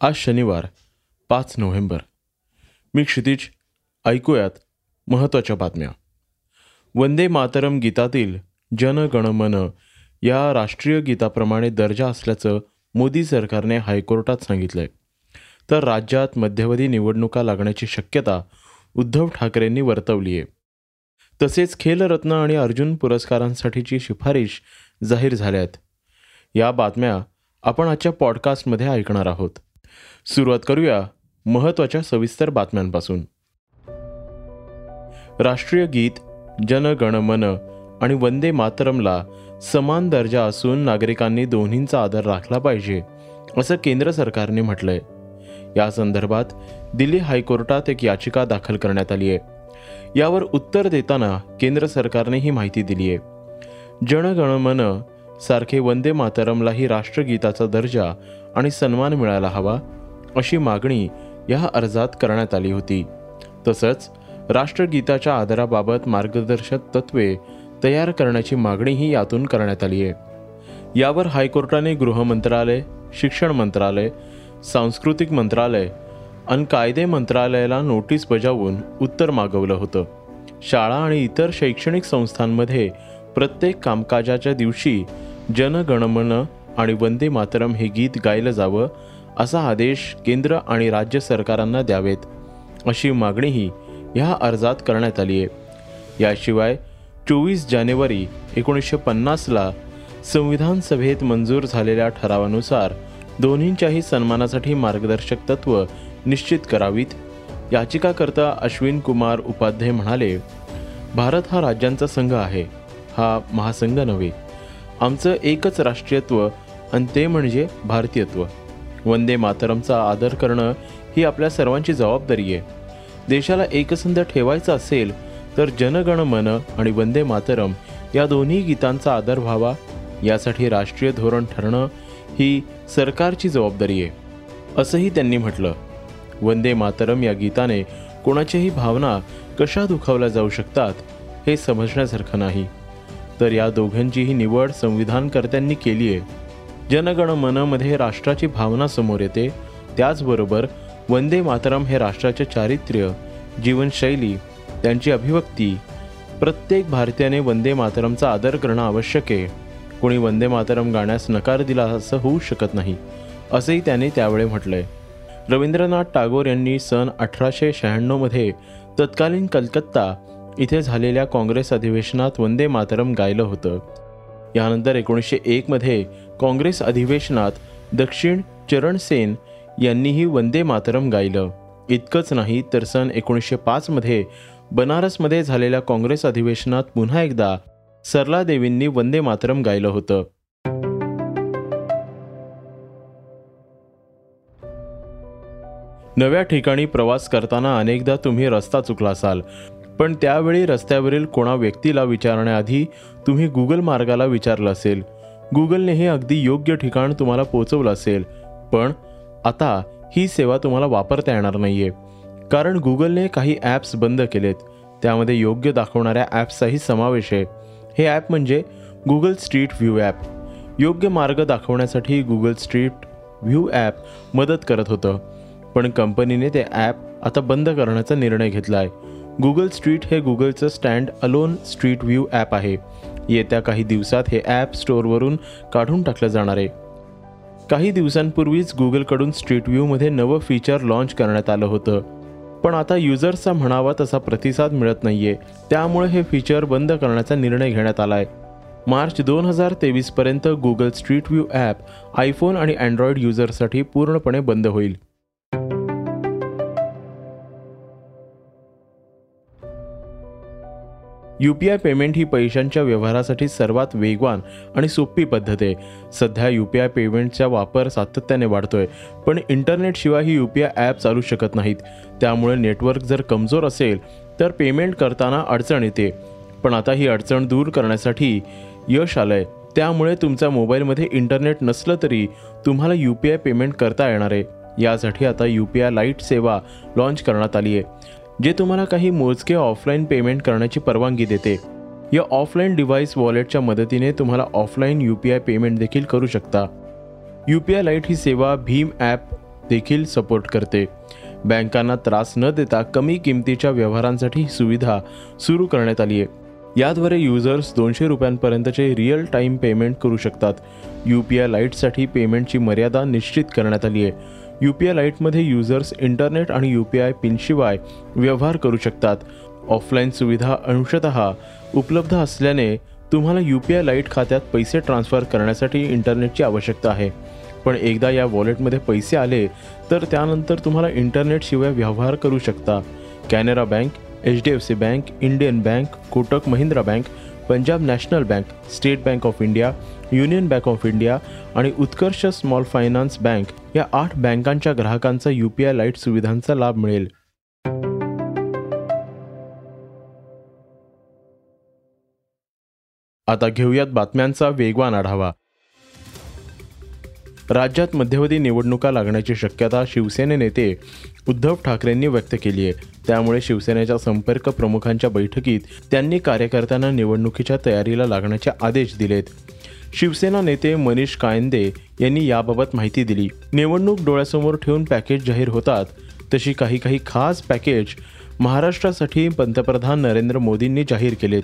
आज शनिवार पाच नोव्हेंबर. मी क्षितिज ऐकूयात महत्त्वाच्या बातम्या. वंदे मातरम गीतातील जन गण मन या राष्ट्रीय गीताप्रमाणे दर्जा असल्याचं मोदी सरकारने हायकोर्टात सांगितलं आहे तर राज्यात मध्यवधी निवडणुका लागण्याची शक्यता उद्धव ठाकरेंनी वर्तवली आहे. तसेच खेलरत्न आणि अर्जुन पुरस्कारांसाठीची शिफारिश जाहीर झाल्यात. या बातम्या आपण आजच्या पॉडकास्टमध्ये ऐकणार आहोत. सुरुवात करूया महत्त्वाच्या सविस्तर बातम्यांपासून. राष्ट्रीय गीत जन गण मन आणि वंदे मातरमला समान दर्जा असून नागरिकांनी दोन्हींचा आदर राखला पाहिजे असं केंद्र सरकारने म्हटलंय. या संदर्भात दिल्ली हायकोर्टात एक याचिका दाखल करण्यात आली आहे. यावर उत्तर देताना केंद्र सरकारने ही माहिती दिली आहे जनगणमन सारखे वंदे मातरमलाही राष्ट्रगीताचा दर्जा आणि सन्मान मिळायला हवा अशी मागणी या अर्जात करण्यात आली होती. तसंच राष्ट्रगीताच्या आदराबाबत मार्गदर्शक तत्वे तयार करण्याची मागणीही यातून करण्यात आली आहे. यावर हायकोर्टाने गृह मंत्रालय शिक्षण मंत्रालय सांस्कृतिक मंत्रालय आणि कायदे मंत्रालयाला नोटीस बजावून उत्तर मागवलं होतं. शाळा आणि इतर शैक्षणिक संस्थांमध्ये प्रत्येक कामकाजाच्या दिवशी जनगणमन आणि वंदे मातरम हे गीत गायलं जावं असा आदेश केंद्र आणि राज्य सरकारांना द्यावेत अशी मागणीही ह्या अर्जात करण्यात आली आहे याशिवाय चोवीस जानेवारी एकोणीसशे पन्नासला संविधान सभेत मंजूर झालेल्या ठरावानुसार दोन्हींच्याही सन्मानासाठी मार्गदर्शक तत्व निश्चित करावीत. याचिकाकर्ता अश्विन कुमार उपाध्याय म्हणाले भारत हा राज्यांचा संघ आहे. हा महासंघ नव्हे. आमचं एकच राष्ट्रीयत्व आणि ते म्हणजे भारतीयत्व. वंदे मातरमचा आदर करणं ही आपल्या सर्वांची जबाबदारी आहे. देशाला एकसंध ठेवायचं असेल तर जनगण मन आणि वंदे मातरम या दोन्ही गीतांचा आदर व्हावा यासाठी राष्ट्रीय धोरण ठरणं ही सरकारची जबाबदारी आहे. असंही त्यांनी म्हटलं. वंदे मातरम या गीताने कोणाच्याही भावना कशा दुखावल्या जाऊ शकतात हे समजण्यासारखं नाही. तर या दोघांचीही निवड संविधानकर्त्यांनी केली आहे. जनगण मनमध्ये राष्ट्राची भावना समोर येते. त्याचबरोबर वंदे मातरम हे राष्ट्राचे चारित्र्य जीवनशैली त्यांची अभिव्यक्ती. प्रत्येक भारतीयाने वंदे मातरमचा आदर करणं आवश्यक आहे. कोणी वंदे मातरम गाण्यास नकार दिला असं होऊ शकत नाही असंही त्याने त्यावेळी म्हटलंय. रवींद्रनाथ टागोर यांनी सन अठराशे शहाण्णवमध्ये तत्कालीन कलकत्ता इथे झालेल्या काँग्रेस अधिवेशनात वंदे मातरम गायलं होतं. यानंतर एकोणीसशे एकमध्ये काँग्रेस अधिवेशनात दक्षिण चरण सेन यांनीही वंदे मातरम गायलं. इतकंच नाही तर सन एकोणीसशे पाचमध्ये बनारसमध्ये झालेल्या काँग्रेस अधिवेशनात पुन्हा एकदा सरला देवींनी वंदे मातरम गायलं होतं. नव्या ठिकाणी प्रवास करताना अनेकदा तुम्ही रस्ता चुकला असाल. पण त्यावेळी रस्त्यावरील कोणा व्यक्तीला विचारण्याआधी तुम्ही गुगल मार्गाला विचारलं असेल. गुगलने हे अगदी योग्य ठिकाण तुम्हाला पोचवलं असेल. पण आता ही सेवा तुम्हाला वापरता येणार नाही आहे कारण गुगलने काही ॲप्स बंद केलेत. त्यामध्ये योग्य दाखवणाऱ्या ॲप्सचाही समावेश आहे. हे ॲप म्हणजे गुगल स्ट्रीट व्ह्यू ॲप योग्य मार्ग दाखवण्यासाठी गुगल स्ट्रीट व्ह्यू ॲप मदत करत होतं. पण कंपनीने ते ॲप आता बंद करण्याचा निर्णय घेतला आहे गुगल स्ट्रीट हे गुगलचं stand alone street view app आहे. येत्या काही दिवसात हे ॲप स्टोअरवरून काढून टाकलं जाणार आहे. काही दिवसांपूर्वीच गुगलकडून स्ट्रीट व्ह्यूमध्ये नवं फीचर लॉन्च करण्यात आलं होतं. पण आता युजर्सचा म्हणावा तसा प्रतिसाद मिळत नाहीये. त्यामुळे हे फीचर बंद करण्याचा निर्णय घेण्यात आला आहे मार्च दोन हजार तेवीसपर्यंत Google street view app iPhone आणि अँड्रॉइड युजर्ससाठी पूर्णपणे बंद होईल. यू पी आय पेमेंट ही पैशांच्या व्यवहारासाठी सर्वात वेगवान आणि सोपी पद्धत आहे. सध्या यू पी आय पेमेंटचा वापर सातत्याने वाढतोय पण इंटरनेटशिवाय ही यू पी आय ॲप चालू शकत नाहीत. त्यामुळे नेटवर्क जर कमजोर असेल तर पेमेंट करताना अडचण येते. पण आता ही अडचण दूर करण्यासाठी यश आलंय. त्यामुळे तुमच्या मोबाईलमध्ये इंटरनेट नसलं तरी तुम्हाला यू पी आय पेमेंट करता येणार आहे. यासाठी आता यू पी आय लाइट सेवा लॉन्च करण्यात आली आहे. जे तुम्हाला काही मोजके ऑफलाईन पेमेंट करण्याची परवानगी देते. या ऑफलाईन डिव्हाइस वॉलेटच्या मदतीने तुम्हाला offline U P I payment देखील करू शकता. यू पी आय लाइट ही सेवा भीम ॲप देखील सपोर्ट करते. बँकांना त्रास न देता कमी किमतीच्या व्यवहारांसाठी ही सुविधा सुरू करण्यात आली आहे याद्वारे युजर्स दोनशे रुपयांपर्यंतचे रिअल टाईम पेमेंट करू शकतात. यू पी आय लाईटसाठी पेमेंटची मर्यादा निश्चित करण्यात आली आहे यू पी आय लाईटमध्ये युजर्स इंटरनेट आणि यू पी आय पिनशिवाय व्यवहार करू शकतात. ऑफलाईन सुविधा अंशतः उपलब्ध असल्याने तुम्हाला यू पी आय लाइट खात्यात पैसे ट्रान्स्फर करण्यासाठी इंटरनेटची आवश्यकता आहे. पण एकदा या वॉलेटमध्ये पैसे आले तर त्यानंतर तुम्हाला इंटरनेटशिवाय व्यवहार करू शकता. Canara Bank H D F C Bank Indian Bank Kotak Mahindra Bank Punjab National Bank State Bank of India Union Bank of India आणि उत्कर्ष स्मॉल फायनान्स बँक या आठ बँकांच्या ग्राहकांचा यू पी आय लाइट सुविधांचा लाभ मिळेल. आता घेऊयात बातम्यांचा वेगवान आढावा. राज्यात मध्यवधी निवडणुका लागण्याची शक्यता शिवसेने नेते उद्धव ठाकरेंनी व्यक्त केली आहे. त्यामुळे शिवसेनेच्या संपर्क प्रमुखांच्या बैठकीत त्यांनी कार्यकर्त्यांना निवडणुकीच्या तयारीला लागण्याचे आदेश दिलेत. शिवसेना नेते मनीष कायंदे यांनी याबाबत माहिती दिली. निवडणूक डोळ्यासमोर ठेवून पॅकेज जाहीर होतात. तशी काही काही खास पॅकेज महाराष्ट्रासाठी पंतप्रधान नरेंद्र मोदींनी जाहीर केलेत.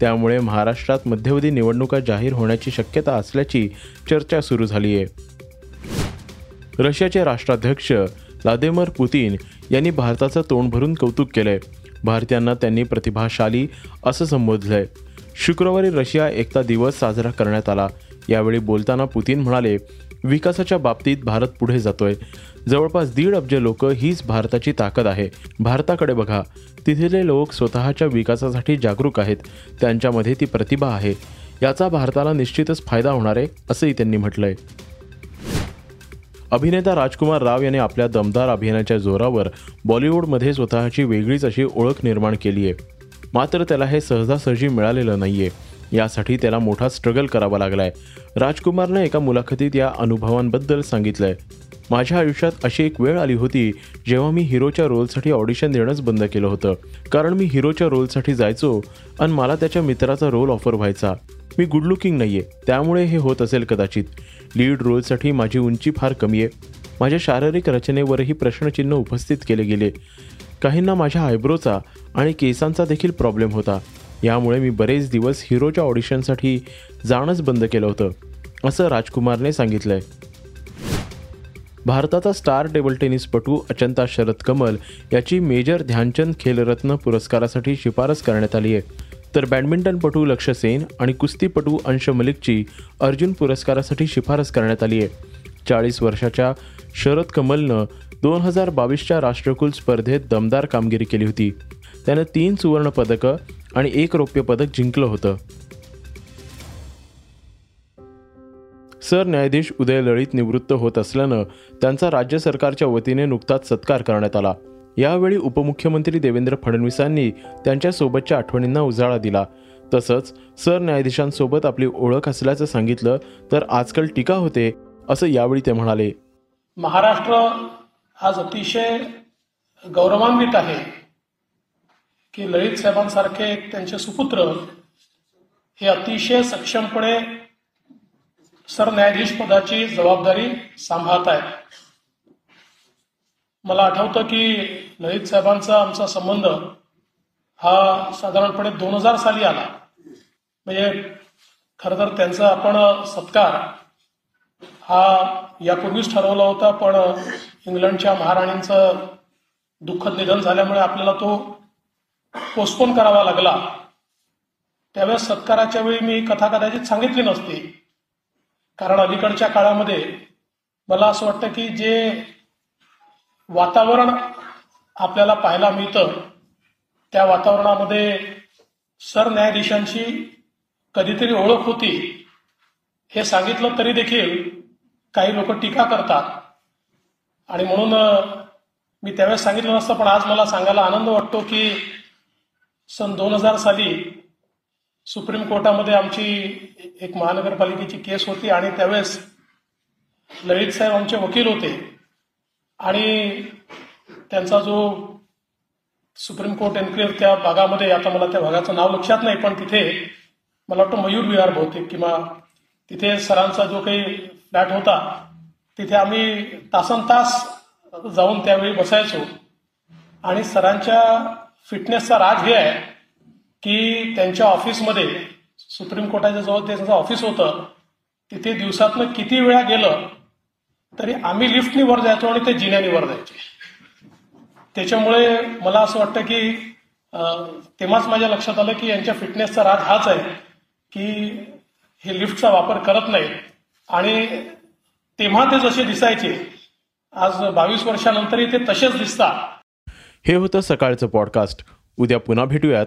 त्यामुळे महाराष्ट्रात मध्यवधी निवडणुका जाहीर होण्याची शक्यता असल्याची चर्चा सुरू झाली आहे. रशियाचे राष्ट्राध्यक्ष व्लादिमीर पुतीन यांनी भारताचं तोंड भरून कौतुक केलंय. भारतीयांना त्यांनी प्रतिभाशाली असं संबोधलंय. शुक्रवारी रशिया एकता दिवस साजरा करण्यात आला. यावेळी बोलताना पुतीन म्हणाले विकासाच्या बाबतीत भारत पुढे जातोय. जवळपास दीड अब्ज लोक हीच भारताची ताकद आहे. भारताकडे बघा. तिथले लोक स्वतःच्या विकासासाठी जागरूक आहेत. त्यांच्यामध्ये ती प्रतिभा आहे. याचा भारताला निश्चितच फायदा होणार आहे असंही त्यांनी म्हटलंय. अभिनेता राजकुमार राव यांनी आपल्या दमदार अभिनयाच्या जोरावर बॉलिवूडमध्ये स्वतःची वेगळीच अशी ओळख निर्माण केली आहे. मात्र त्याला हे सहजासहजी मिळालेलं नाहीये. यासाठी त्याला मोठा स्ट्रगल करावा लागलाय. राजकुमारने एका मुलाखतीत या अनुभवांबद्दल सांगितलंय. माझ्या आयुष्यात अशी एक वेळ आली होती जेव्हा मी हिरोच्या रोलसाठी ऑडिशन देणंच बंद केलं होतं. कारण मी हिरोच्या रोलसाठी जायचो आणि मला त्याच्या मित्राचा रोल ऑफर व्हायचा. मी गुड लुकिंग नाही आहे त्यामुळे हे होत असेल कदाचित. लीड रोलसाठी माझी उंची फार कमी आहे. माझ्या शारीरिक रचनेवरही प्रश्नचिन्ह उपस्थित केले गेले. काहींना माझ्या आयब्रोचा आणि केसांचा देखील प्रॉब्लेम होता. यामुळे मी बरेच दिवस हिरोच्या ऑडिशनसाठी जाणंच बंद केलं होतं असं राजकुमारने सांगितलंय. भारताचा स्टार टेबल टेनिसपटू अचंता शरद कमल याची मेजर ध्यानचंद खेलरत्न पुरस्कारासाठी शिफारस करण्यात आली आहे. तर बॅडमिंटनपटू लक्ष्य सेन आणि कुस्तीपटू अंश मलिकची अर्जुन पुरस्कारासाठी शिफारस करण्यात आली आहे. चाळीस वर्षाच्या शरद कमलनं दोन हजार बावीसच्या राष्ट्रकुल स्पर्धेत दमदार कामगिरी केली होती. त्यानं तीन सुवर्णपदकं आणि एक रौप्य पदक जिंकलं होतं. सरन्यायाधीश उदय लळित निवृत्त होत असल्यानं त्यांचा राज्य सरकारच्या वतीने नुकताच सत्कार करण्यात आला. यावेळी उपमुख्यमंत्री देवेंद्र फडणवीसांनी त्यांच्यासोबतच्या आठवणींना उजाळा दिला. तसंच सरन्यायाधीशांसोबत आपली ओळख असल्याचं सांगितलं तर आजकाल टीका होते असं यावेळी ते म्हणाले. महाराष्ट्र आज अतिशय गौरवान्वित आहे की ललित साहेबांसारखे एक त्यांचे सुपुत्र हे अतिशय सक्षमपणे सरन्यायाधीश पदाची जबाबदारी सांभाळत आहेत. मला आठवतं की ललित साहेबांचा आमचा संबंध हा साधारणपणे दोन हजार साली आला. म्हणजे खर तर त्यांचा आपण सत्कार हा यापूर्वीच ठरवला होता पण इंग्लंडच्या महाराणींचं दुःखद निधन झाल्यामुळे आपल्याला तो पोस्टपोन करावा लागला. त्यावेळेस सत्काराच्या वेळी मी कथा कदाचित सांगितली नसती. कारण अलीकडच्या काळामध्ये मला असं वाटतं की जे वातावरण आपल्याला पाहायला मिळतं त्या वातावरणामध्ये सरन्यायाधीशांची कधीतरी ओळख होती. हे सांगितलं तरी देखील काही लोक टीका करतात. आणि म्हणून मी त्यावेळेस सांगितलं नसतं पण आज मला सांगायला आनंद वाटतो की सन दोन हजार साली सुप्रीम कोर्टामध्ये आमची एक महानगरपालिकेची केस होती आणि त्यावेळेस ललित साहेब आमचे वकील होते. आणि त्यांचा जो सुप्रीम कोर्ट एन्क्लेव त्या भागामध्ये आता मला त्या भागाचं नाव लक्षात नाही पण तिथे मला वाटतं मयूर विहार बहुतेक किंवा तिथे सरांचा जो काही फ्लॅट होता तिथे आम्ही तासन तास जाऊन त्यावेळी बसायचो. आणि सरांच्या फिटनेसचा राज हे आहे की त्यांच्या ऑफिसमध्ये सुप्रीम कोर्टाच्या जवळ त्यांचं ऑफिस होतं तिथे दिवसातनं किती वेळा गेलं तरी आम्ही लिफ्टनी वर जायचो आणि ते जिन्यानी वर जायचे. त्याच्यामुळे मला असं वाटतं की तेव्हाच माझ्या लक्षात आलं की यांच्या फिटनेसचा राज हाच आहे की हे लिफ्टचा वापर करत नाही आणि तेव्हा ते जसे दिसायचे आज बावीस वर्षानंतरही ते तसेच दिसतात. हे होतं सकाळचं पॉडकास्ट. उद्या पुन्हा भेटूयात.